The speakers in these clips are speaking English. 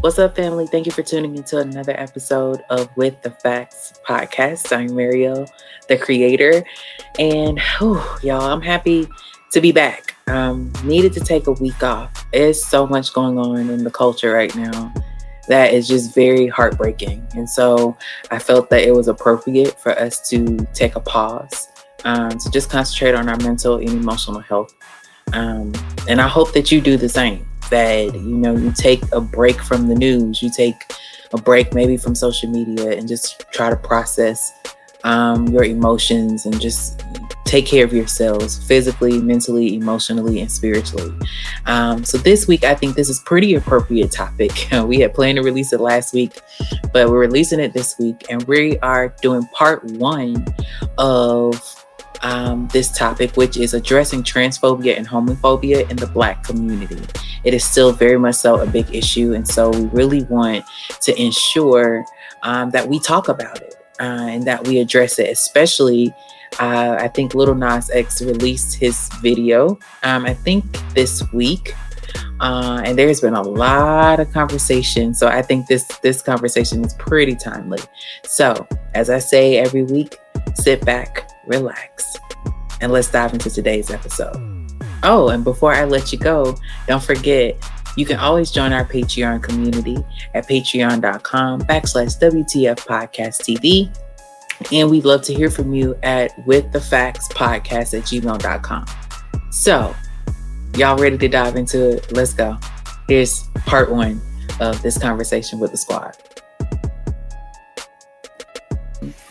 What's up, family? Thank you for tuning into another episode of With the Facts podcast. I'm Mario, the creator, and whew, y'all, I'm happy to be back. Um, needed to take a week off. There's so much going on in the culture right now that is just very heartbreaking, and so I felt that it was appropriate for us to take a pause um, to just concentrate on our mental and emotional health. Um, and I hope that you do the same you know you take a break from the news you take a break maybe from social media and just try to process um, your emotions and just take care of yourselves physically mentally emotionally and spiritually. Um, so this week i think this is pretty appropriate topic. We had planned to release it last week but we're releasing it this week and we are doing part one of um, this topic, which is addressing transphobia and homophobia in the Black community. It is still very much so a big issue. And so we really want to ensure um, that we talk about it uh, and that we address it, especially. Uh, I think Lil Nas X released his video, um, I think this week. Uh, and there's been a lot of conversation. So I think this this conversation is pretty timely. So as I say every week, sit back, relax, and let's dive into today's episode. Oh, and before I let you go, don't forget you can always join our Patreon community at patreon.com backslash WTF Podcast TV. And we'd love to hear from you at with the facts podcast at gmail.com. So, y'all ready to dive into it? Let's go. Here's part one of this conversation with the squad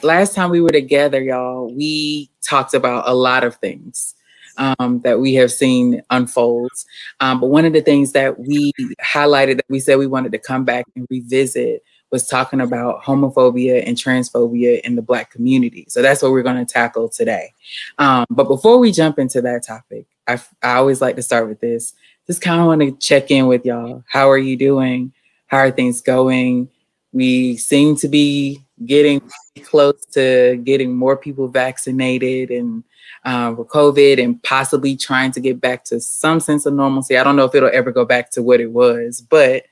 last time we were together, y'all, we talked about a lot of things um, that we have seen unfold. Um, but one of the things that we highlighted that we said we wanted to come back and revisit was talking about homophobia and transphobia in the Black community. So that's what we're going to tackle today. Um, but before we jump into that topic, I, I always like to start with this. Just kind of want to check in with y'all. How are you doing? How are things going? We seem to be getting close to getting more people vaccinated and uh, with COVID and possibly trying to get back to some sense of normalcy. I don't know if it'll ever go back to what it was, but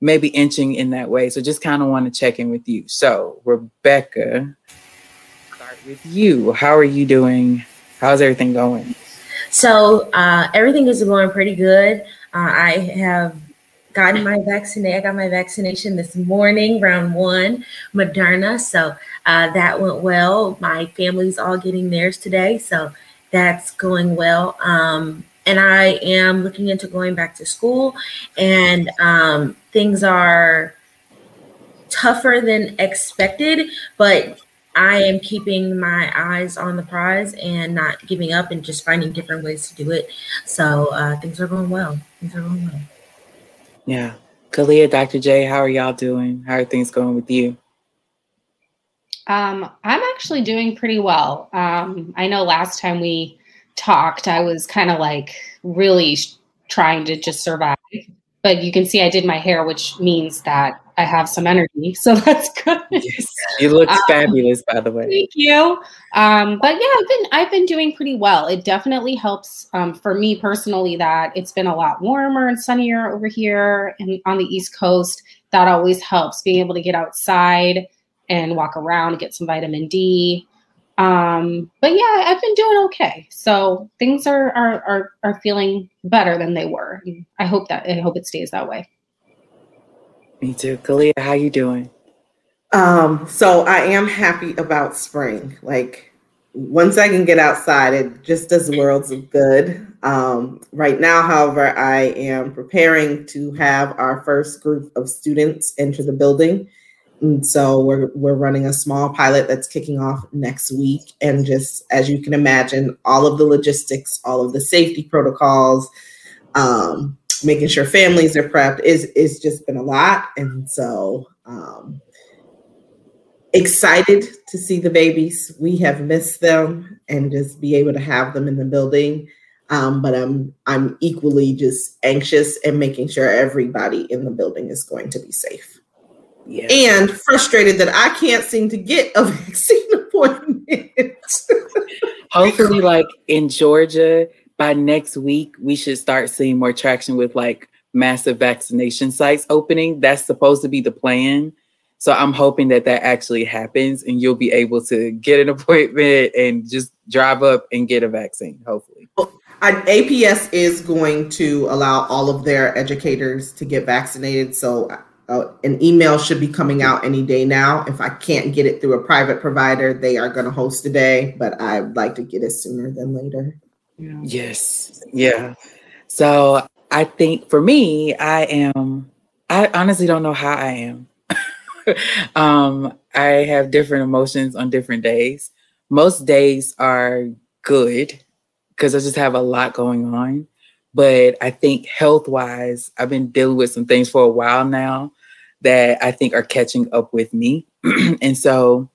maybe inching in that way. So just kind of want to check in with you. So, Rebecca, start with you. How are you doing? How's everything going? So, uh, everything is going pretty good. Uh, I have gotten my vaccination. I got my vaccination this morning, round one, Moderna. So uh, that went well. My family's all getting theirs today, so that's going well. Um, and I am looking into going back to school, and um, things are tougher than expected, but I am keeping my eyes on the prize and not giving up and just finding different ways to do it. So uh, things are going well. Things are going well. Yeah. Kalia, Dr. J, how are y'all doing? How are things going with you? Um, I'm actually doing pretty well. Um, I know last time we talked, I was kind of like really trying to just survive. But you can see I did my hair, which means that I have some energy, so that's good. Yes, you look um, fabulous, by the way. Thank you. Um, but yeah, I've been I've been doing pretty well. It definitely helps um, for me personally that it's been a lot warmer and sunnier over here and on the East Coast. That always helps being able to get outside and walk around, and get some vitamin D. Um, but yeah, I've been doing okay. So things are are are, are feeling better than they were. I hope that I hope it stays that way. Me too. Kalia, how you doing? Um, so I am happy about spring. Like once I can get outside, it just does worlds of good. Um, right now, however, I am preparing to have our first group of students enter the building. And so we're we're running a small pilot that's kicking off next week. And just as you can imagine, all of the logistics, all of the safety protocols, um, making sure families are prepped is is just been a lot. And so um excited to see the babies. We have missed them and just be able to have them in the building. Um, but i'm i'm equally just anxious and making sure everybody in the building is going to be safe. Yeah. and frustrated that i can't seem to get a vaccine appointment. Hopefully like in georgia by next week we should start seeing more traction with like massive vaccination sites opening. That's supposed to be the plan. So I'm hoping that that actually happens and you'll be able to get an appointment and just drive up and get a vaccine, hopefully. APS is going to allow all of their educators to get vaccinated. So uh, an email should be coming out any day now. If I can't get it through a private provider, they are going to host a day, but I'd like to get it sooner than later. Yeah. Yes. Yeah. So I think for me, I am, I honestly don't know how I am. um, I have different emotions on different days. Most days are good because I just have a lot going on. But I think health wise, I've been dealing with some things for a while now that I think are catching up with me. and so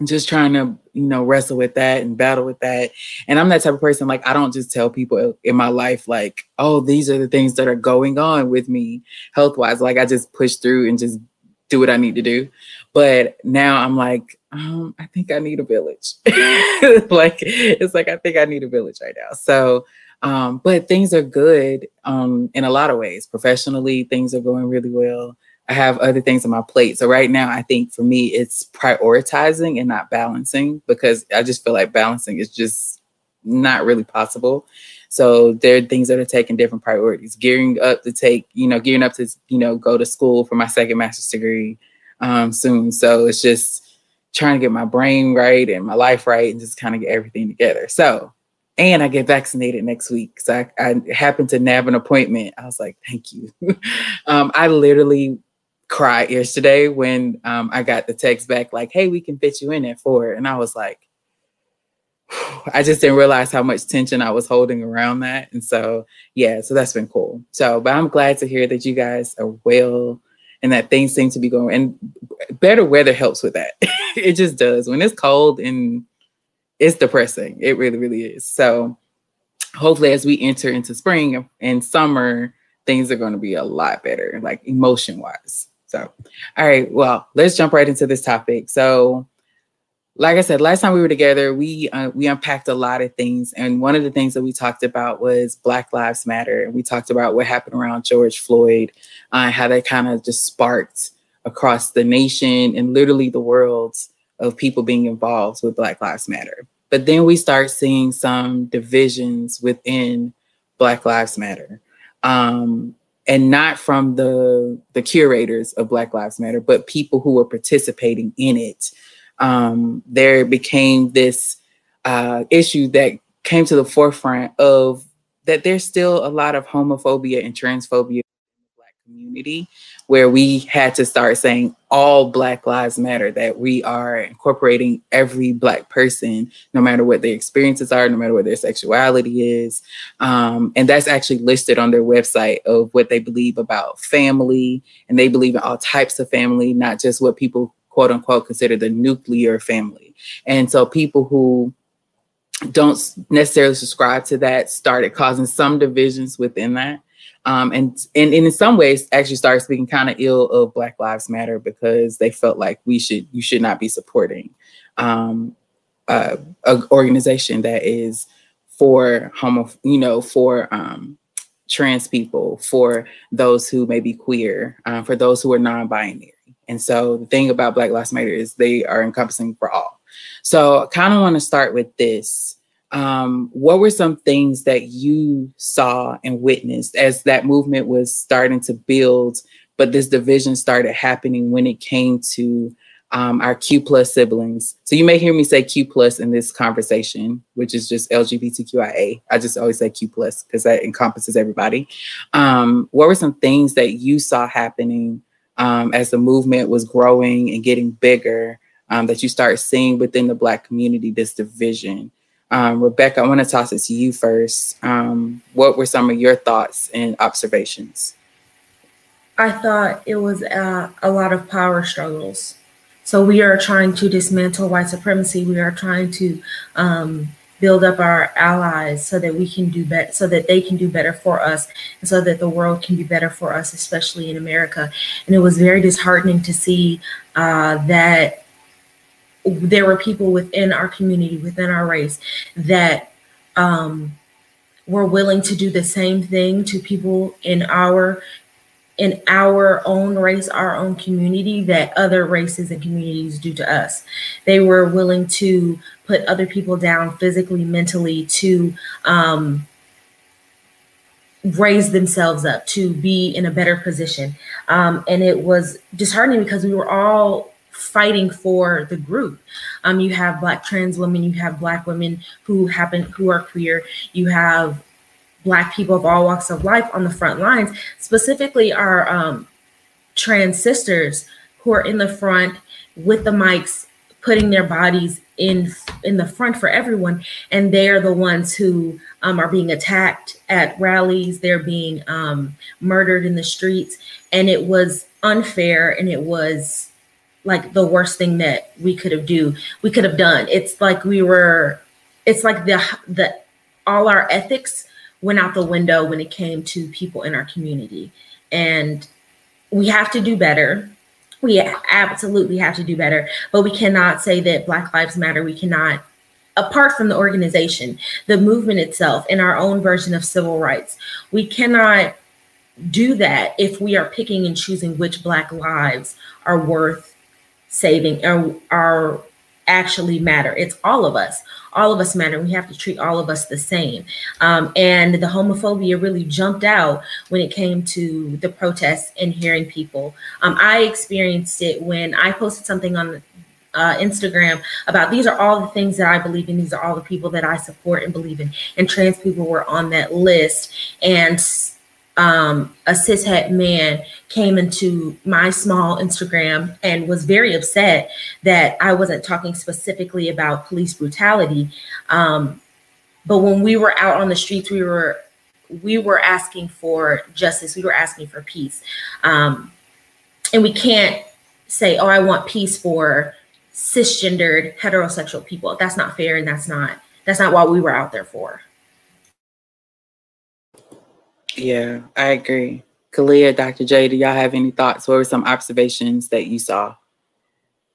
I'm just trying to, you know, wrestle with that and battle with that. And I'm that type of person, like, I don't just tell people in my life, like, oh, these are the things that are going on with me health wise. Like, I just push through and just do what I need to do. But now I'm like, um, I think I need a village. like, it's like, I think I need a village right now. So, um, but things are good um, in a lot of ways. Professionally, things are going really well. I have other things on my plate. So right now, I think for me, it's prioritizing and not balancing because I just feel like balancing is just not really possible. So there are things that are taking different priorities. Gearing up to take, you know, gearing up to, you know, go to school for my second master's degree um, soon. So it's just trying to get my brain right and my life right and just kind of get everything together. So, and I get vaccinated next week. So I, I happened to nab an appointment. I was like, thank you. um, I literally cried yesterday when um, I got the text back like, "Hey, we can fit you in at four. and I was like, I just didn't realize how much tension I was holding around that, and so yeah, so that's been cool. So, but I'm glad to hear that you guys are well and that things seem to be going. And better weather helps with that. it just does. When it's cold and it's depressing, it really, really is. So, hopefully, as we enter into spring and summer, things are going to be a lot better, like emotion wise. So, all right, well, let's jump right into this topic. So, like I said, last time we were together, we uh, we unpacked a lot of things, and one of the things that we talked about was Black Lives Matter, and we talked about what happened around George Floyd, uh, how that kind of just sparked across the nation and literally the world of people being involved with Black Lives Matter. But then we start seeing some divisions within Black Lives Matter. Um, and not from the the curators of Black Lives Matter, but people who were participating in it. Um, there became this uh, issue that came to the forefront of that there's still a lot of homophobia and transphobia in the Black community where we had to start saying all black lives matter that we are incorporating every black person no matter what their experiences are no matter what their sexuality is. Um, and that's actually listed on their website of what they believe about family. And they believe in all types of family not just what people quote unquote consider the nuclear family. And so people who don't necessarily subscribe to that started causing some divisions within that um, and, and, and in some ways actually started speaking kind of ill of Black Lives Matter because they felt like we should you should not be supporting um, uh, an organization that is for homo you know for um, trans people for those who may be queer uh, for those who are non-binary and so the thing about Black Lives Matter is they are encompassing for all. So kind of want to start with this um, what were some things that you saw and witnessed as that movement was starting to build, but this division started happening when it came to um, our Q plus siblings? So you may hear me say Q plus in this conversation, which is just LGBTQIA. I just always say Q plus because that encompasses everybody. Um, what were some things that you saw happening um, as the movement was growing and getting bigger? Um, that you start seeing within the Black community this division um, Rebecca, I want to toss it to you first. Um, what were some of your thoughts and observations? I thought it was uh, a lot of power struggles. So we are trying to dismantle white supremacy. We are trying to um, build up our allies so that we can do better, so that they can do better for us, and so that the world can be better for us, especially in America. And it was very disheartening to see uh, that there were people within our community, within our race, that um, we're willing to do the same thing to people in our in our own race, our own community that other races and communities do to us. They were willing to put other people down physically, mentally, to um, raise themselves up, to be in a better position. Um, and it was disheartening because we were all fighting for the group. Um, you have black trans women, you have black women who happen who are queer, you have black people of all walks of life on the front lines, specifically our um, trans sisters who are in the front with the mics, putting their bodies in in the front for everyone, and they are the ones who um, are being attacked at rallies. They're being um, murdered in the streets, and it was unfair, and it was like the worst thing that we could have do we could have done. It's like we were it's like the the all our ethics went out the window when it came to people in our community. And we have to do better. We absolutely have to do better. But we cannot say that black lives matter we cannot apart from the organization the movement itself and our own version of civil rights we cannot do that if we are picking and choosing which black lives are worth saving are, are actually matter. It's all of us. All of us matter. We have to treat all of us the same. Um, and the homophobia really jumped out when it came to the protests and hearing people. Um, I experienced it when I posted something on uh, Instagram about these are all the things that I believe in. These are all the people that I support and believe in. And trans people were on that list. And um, a cishet man came into my small Instagram and was very upset that I wasn't talking specifically about police brutality. Um, but when we were out on the streets, we were we were asking for justice. We were asking for peace, um, and we can't say, "Oh, I want peace for cisgendered heterosexual people." That's not fair, and that's not that's not what we were out there for. Yeah, I agree. Kalia, Dr. J, do y'all have any thoughts? What were some observations that you saw?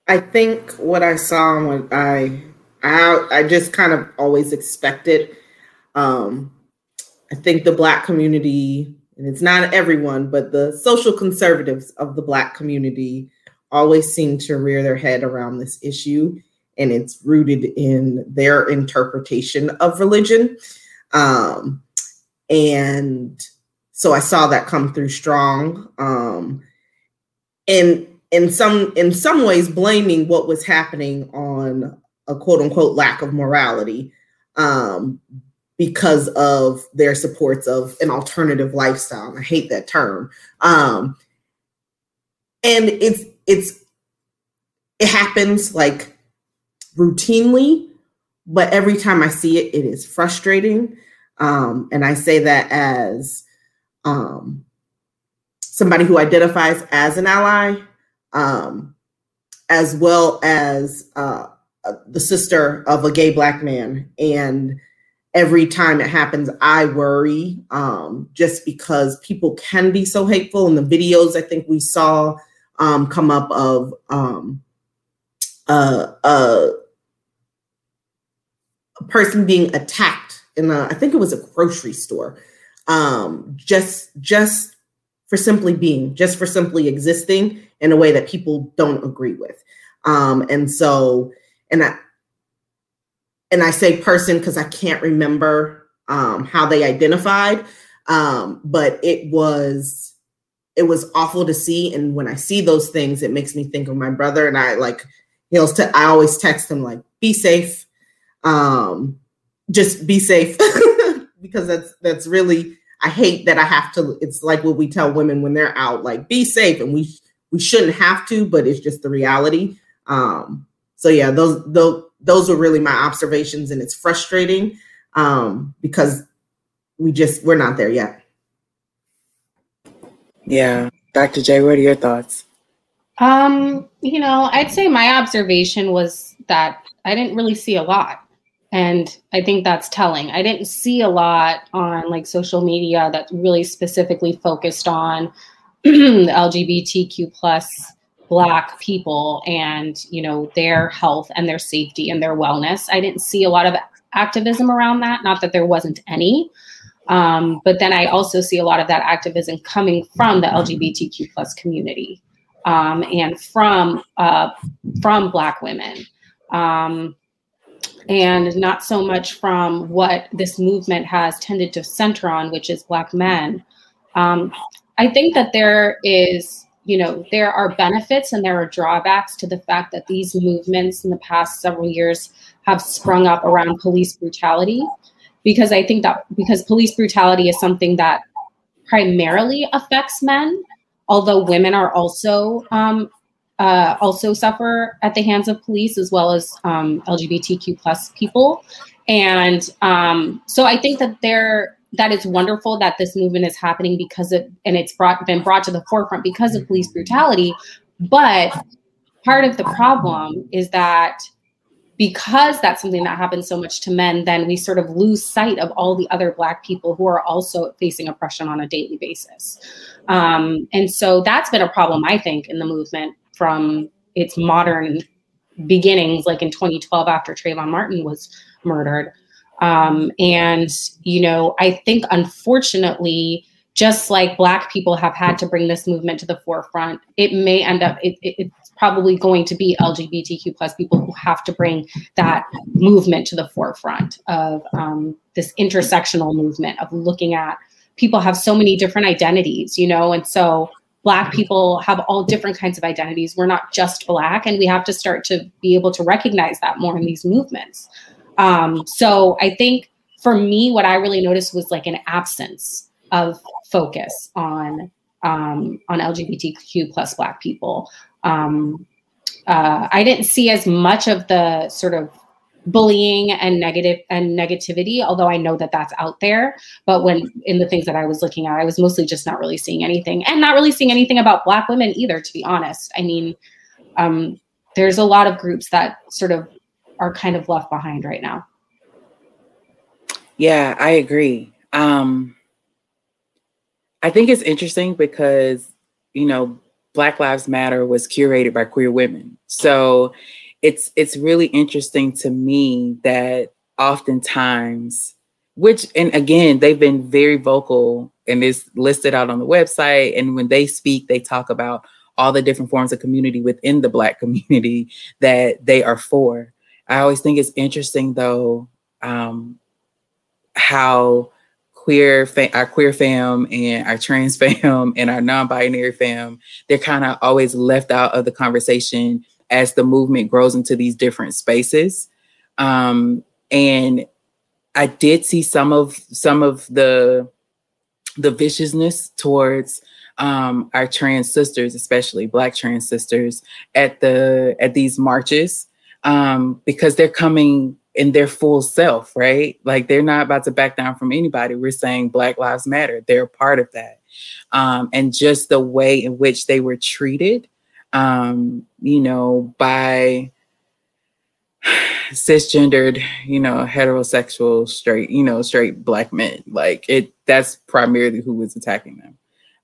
I think what I saw when I I I just kind of always expected. Um, I think the black community, and it's not everyone, but the social conservatives of the black community always seem to rear their head around this issue, and it's rooted in their interpretation of religion. Um, and so I saw that come through strong. Um, and in some in some ways, blaming what was happening on a quote unquote lack of morality um, because of their supports of an alternative lifestyle. I hate that term. Um, and it's it's it happens like routinely, but every time I see it, it is frustrating. Um, and I say that as um, somebody who identifies as an ally, um, as well as uh, the sister of a gay black man. And every time it happens, I worry um, just because people can be so hateful. And the videos, I think we saw um, come up of um, a person being attacked in a, I think it was a grocery store, um, just just for simply being, just for simply existing in a way that people don't agree with. Um, and so, and I and I say person because I can't remember um, how they identified, um, but it was it was awful to see. And when I see those things, it makes me think of my brother. And I like he'll t- I always text him like, "Be safe." Um, just be safe because that's that's really I hate that I have to it's like what we tell women when they're out like be safe and we we shouldn't have to but it's just the reality. Um so yeah those those those are really my observations and it's frustrating um because we just we're not there yet. Yeah. Dr. J what are your thoughts? Um you know I'd say my observation was that I didn't really see a lot and i think that's telling. I didn't see a lot on like social media that really specifically focused on lgbtq plus black people and you know their health and their safety and their wellness. I didn't see a lot of activism around that not that there wasn't any. Um, but then I also see a lot of that activism coming from the LGBTQ plus community um, and from uh, from Black women, um, and not so much from what this movement has tended to center on, which is Black men. Um, I think that there is, you know, there are benefits and there are drawbacks to the fact that these movements in the past several years have sprung up around police brutality because I think that because police brutality is something that primarily affects men, although women are also um, uh, also suffer at the hands of police as well as um, LGBTQ plus people, and um, so I think that there that it's wonderful that this movement is happening because it and it's brought been brought to the forefront because of police brutality, but part of the problem is that because that's something that happens so much to men, then we sort of lose sight of all the other Black people who are also facing oppression on a daily basis. Um, and so that's been a problem, I think, in the movement from its modern beginnings, like in 2012 after Trayvon Martin was murdered. Um, and, you know, I think unfortunately, just like Black people have had to bring this movement to the forefront, it may end up, it, it, probably going to be LGBTQ plus people who have to bring that movement to the forefront of um, this intersectional movement of looking at people have so many different identities, you know, and so black people have all different kinds of identities. We're not just black, and we have to start to be able to recognize that more in these movements. Um, so I think for me, what I really noticed was like an absence of focus on um, on LGBTQ plus Black people um, uh, I didn't see as much of the sort of bullying and negative and negativity although i know that that's out there. But when in the things that i was looking at i was mostly just not really seeing anything and not really seeing anything about black women either to be honest. I mean um, there's a lot of groups that sort of are kind of left behind right now. Yeah i agree. Um, i think it's interesting because you know Black Lives Matter was curated by queer women. So it's it's really interesting to me that oftentimes which and again they've been very vocal and it's listed out on the website. And when they speak they talk about all the different forms of community within the black community that they are for. I always think it's interesting though um, how queer fa- our queer fam and our trans fam and our non-binary fam they're kind of always left out of the conversation as the movement grows into these different spaces um, and i did see some of some of the the viciousness towards um, our trans sisters especially black trans sisters at the at these marches um, because they're coming in their full self, right? Like they're not about to back down from anybody. We're saying Black Lives Matter. They're part of that. Um, and just the way in which they were treated, um, you know, by cisgendered, you know, heterosexual, straight, you know, straight black men. Like it, that's primarily who was attacking them.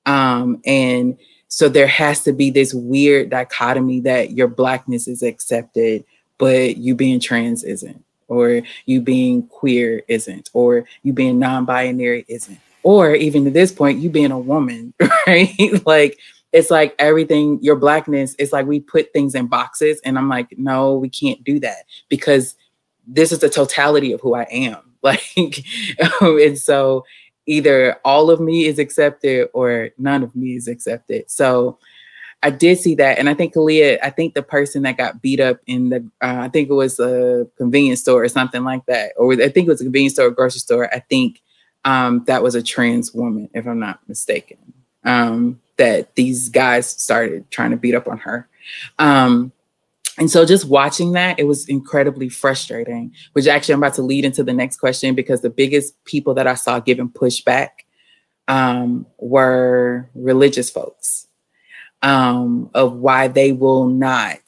Um, and so there has to be this weird dichotomy that your blackness is accepted, but you being trans isn't or you being queer isn't, or you being non binary isn't, or even to this point, you being a woman, right? like, it's like everything, your blackness, it's like we put things in boxes. And I'm like, no, we can't do that because this is the totality of who I am. Like, and so either all of me is accepted or none of me is accepted. So I did see that, and I think Kalia, I think the person that got beat up in the, uh, I think it was a convenience store or something like that, or I think it was a convenience store, or grocery store. I think um, that was a trans woman, if I'm not mistaken. Um, that these guys started trying to beat up on her. Um, and so just watching that, it was incredibly frustrating, which actually I'm about to lead into the next question because the biggest people that I saw giving pushback um, were religious folks um, of why they will not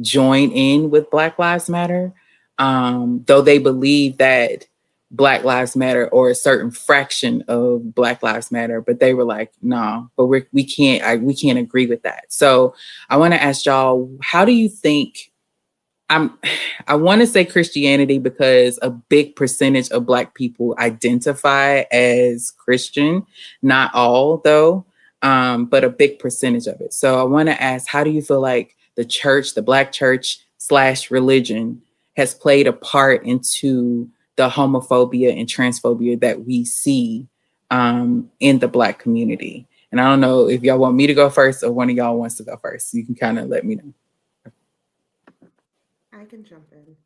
join in with Black Lives Matter, um, though they believe that Black Lives Matter or a certain fraction of Black Lives Matter, but they were like, no, but we we can't I, we can't agree with that. So I want to ask y'all, how do you think I'm I want to say Christianity because a big percentage of black people identify as Christian, not all though, um, but a big percentage of it. So I want to ask, how do you feel like the church, the black church slash religion, has played a part into the homophobia and transphobia that we see um, in the black community? And I don't know if y'all want me to go first or one of y'all wants to go first. You can kind of let me know. I can jump in.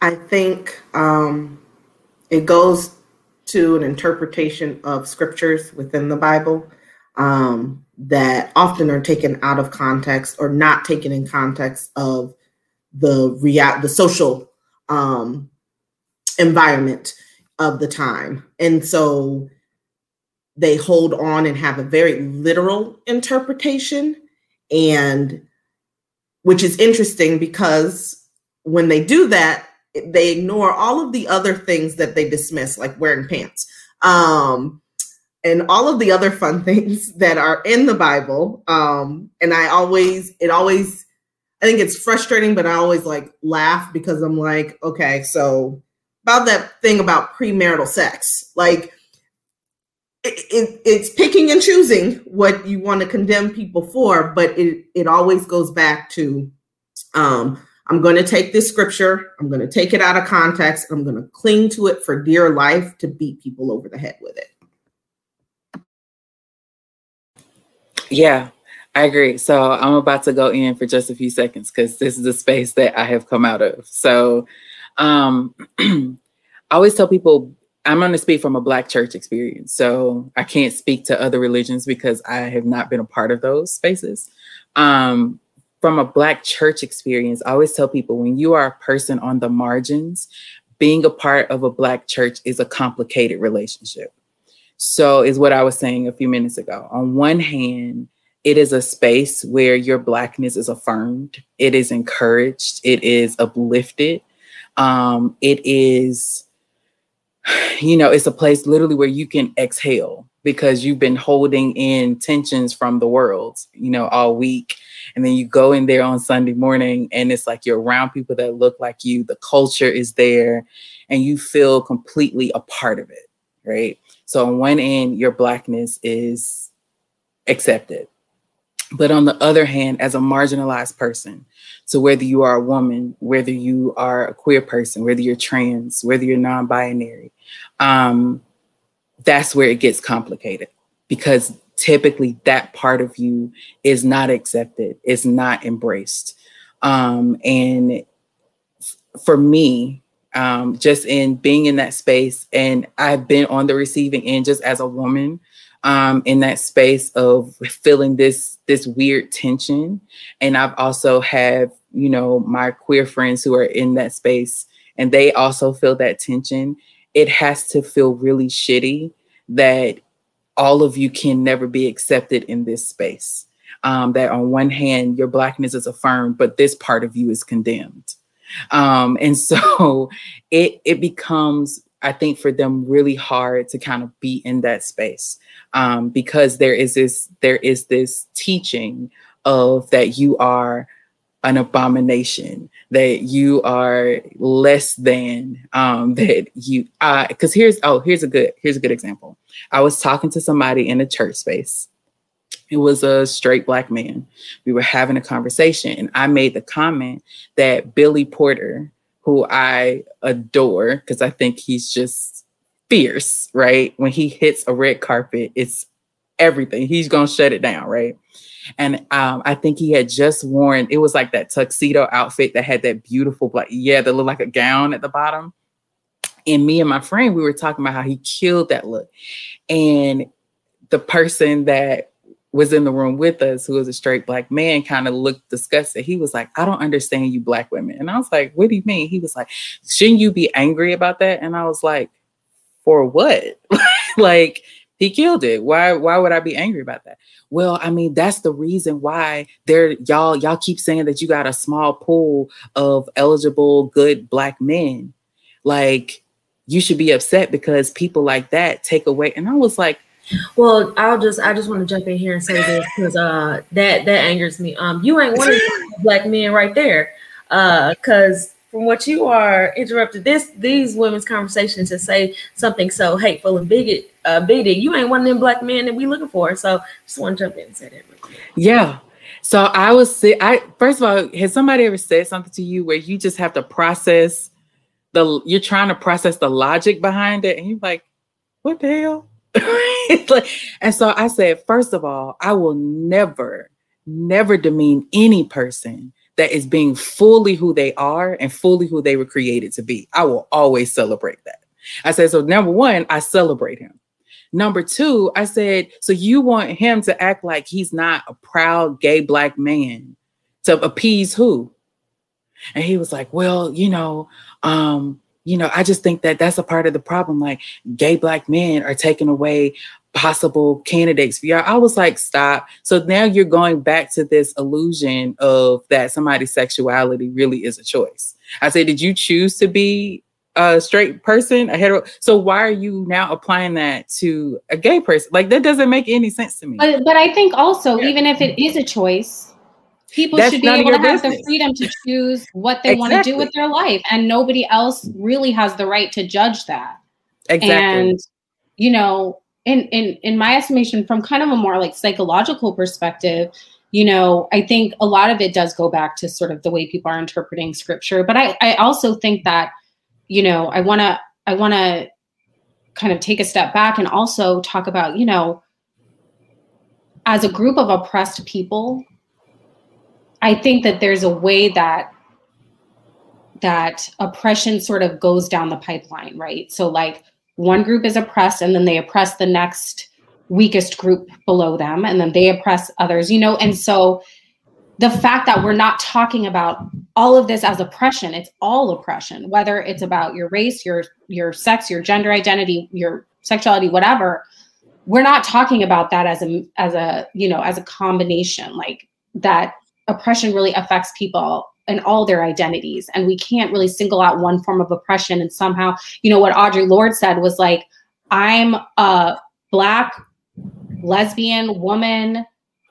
I think um, it goes to an interpretation of scriptures within the Bible um, that often are taken out of context or not taken in context of the real the social um, environment of the time, and so they hold on and have a very literal interpretation and which is interesting because when they do that, they ignore all of the other things that they dismiss, like wearing pants. Um, and all of the other fun things that are in the Bible. Um, and I always, it always, I think it's frustrating, but I always like laugh because I'm like, okay, so about that thing about premarital sex, like it, it, it's picking and choosing what you want to condemn people for, but it it always goes back to um, I'm going to take this scripture, I'm going to take it out of context, I'm going to cling to it for dear life to beat people over the head with it. Yeah, I agree. So I'm about to go in for just a few seconds because this is the space that I have come out of. So um, I always tell people I'm going to speak from a Black church experience. So I can't speak to other religions because I have not been a part of those spaces. Um, from a Black church experience, I always tell people when you are a person on the margins, being a part of a Black church is a complicated relationship. So, is what I was saying a few minutes ago. On one hand, it is a space where your Blackness is affirmed, it is encouraged, it is uplifted, um, it is you know, it's a place literally where you can exhale because you've been holding in tensions from the world, you know, all week. And then you go in there on Sunday morning and it's like you're around people that look like you, the culture is there, and you feel completely a part of it, right? So, on one end, your Blackness is accepted. But on the other hand, as a marginalized person, so whether you are a woman, whether you are a queer person, whether you're trans, whether you're non-binary, um, that's where it gets complicated because typically that part of you is not accepted, is not embraced. Um, and for me, um, just in being in that space, and I've been on the receiving end just as a woman um, in that space of feeling this this weird tension, and I've also have you know my queer friends who are in that space, and they also feel that tension. It has to feel really shitty that all of you can never be accepted in this space. Um, that on one hand your blackness is affirmed, but this part of you is condemned. Um, and so it it becomes I think for them really hard to kind of be in that space um, because there is this there is this teaching of that you are an abomination that you are less than um, that you because here's oh here's a good here's a good example. I was talking to somebody in a church space. It was a straight black man. We were having a conversation and i made the comment that billy porter who I adore because I think he's just fierce, right? When he hits a red carpet, it's everything. He's gonna shut it down, right? And um, I think he had just worn it was like that tuxedo outfit that had that beautiful black, yeah, that looked like a gown at the bottom. And me and my friend, we were talking about how he killed that look. And the person that was in the room with us, who was a straight black man, kind of looked disgusted. He was like, I don't understand you black women. And I was like, What do you mean? He was like, Shouldn't you be angry about that? And I was like, For what? like, he killed it. Why why would I be angry about that? Well, I mean, that's the reason why there y'all y'all keep saying that you got a small pool of eligible good black men. Like you should be upset because people like that take away. And I was like, well, I'll just I just want to jump in here and say this because uh that that angers me. Um, you ain't one of the black men right there. Uh, because uh, from what you are interrupted this these women's conversations to say something so hateful and bigot uh bigoted you ain't one of them black men that we looking for so just want to jump in and say that yeah so i was say i first of all has somebody ever said something to you where you just have to process the you're trying to process the logic behind it and you're like what the hell and so i said first of all i will never never demean any person that is being fully who they are and fully who they were created to be. I will always celebrate that. I said, so number one, I celebrate him. Number two, I said, so you want him to act like he's not a proud gay black man to appease who? And he was like, well, you know, um, you know, I just think that that's a part of the problem. Like gay black men are taking away possible candidates for y'all. I was like, stop. So now you're going back to this illusion of that somebody's sexuality really is a choice. I said, did you choose to be a straight person, a hetero? So why are you now applying that to a gay person? Like that doesn't make any sense to me. But, but I think also, yeah. even if it is a choice, people That's should be able to have the freedom to choose what they exactly. want to do with their life, and nobody else really has the right to judge that. Exactly. And you know, in in in my estimation from kind of a more like psychological perspective you know i think a lot of it does go back to sort of the way people are interpreting scripture but i i also think that you know i want to i want to kind of take a step back and also talk about you know as a group of oppressed people i think that there's a way that that oppression sort of goes down the pipeline right? So like one group is oppressed and then they oppress the next weakest group below them and then they oppress others you know? And so the fact that we're not talking about all of this as oppression it's all oppression whether it's about your race your your sex your gender identity your sexuality whatever we're not talking about that as a as a you know as a combination like that oppression really affects people and all their identities. And we can't really single out one form of oppression. And somehow you know what audre lorde said was like i'm a black lesbian woman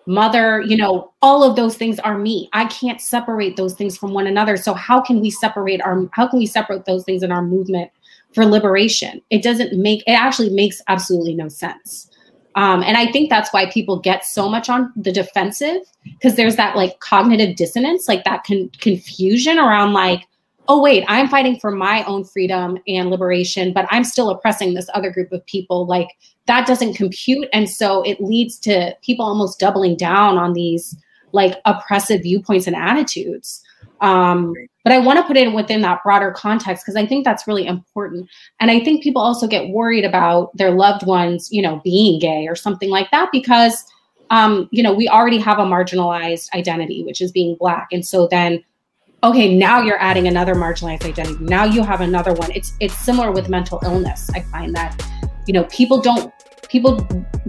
mother you know all of those things are me. I can't separate those things from one another. So how can we separate our how can we separate those things in our movement for liberation? It doesn't make it actually makes absolutely no sense um, and I think that's why people get so much on the defensive because there's that like cognitive dissonance, like that con- confusion around like, oh, wait, I'm fighting for my own freedom and liberation, but I'm still oppressing this other group of people. Like that doesn't compute. And so it leads to people almost doubling down on these like oppressive viewpoints and attitudes. Um, but I want to put it within that broader context because I think that's really important. And I think people also get worried about their loved ones, you know, being gay or something like that because, um, you know, we already have a marginalized identity, which is being black. And so then, okay, now you're adding another marginalized identity. Now you have another one. It's it's similar with mental illness. I find that, you know, people don't people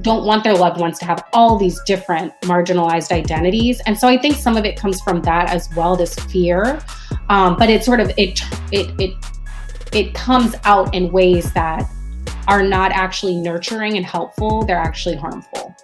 don't want their loved ones to have all these different marginalized identities. And so i think some of it comes from that as well this fear. Um, but it sort of it it it it comes out in ways that are not actually nurturing and helpful. They're actually harmful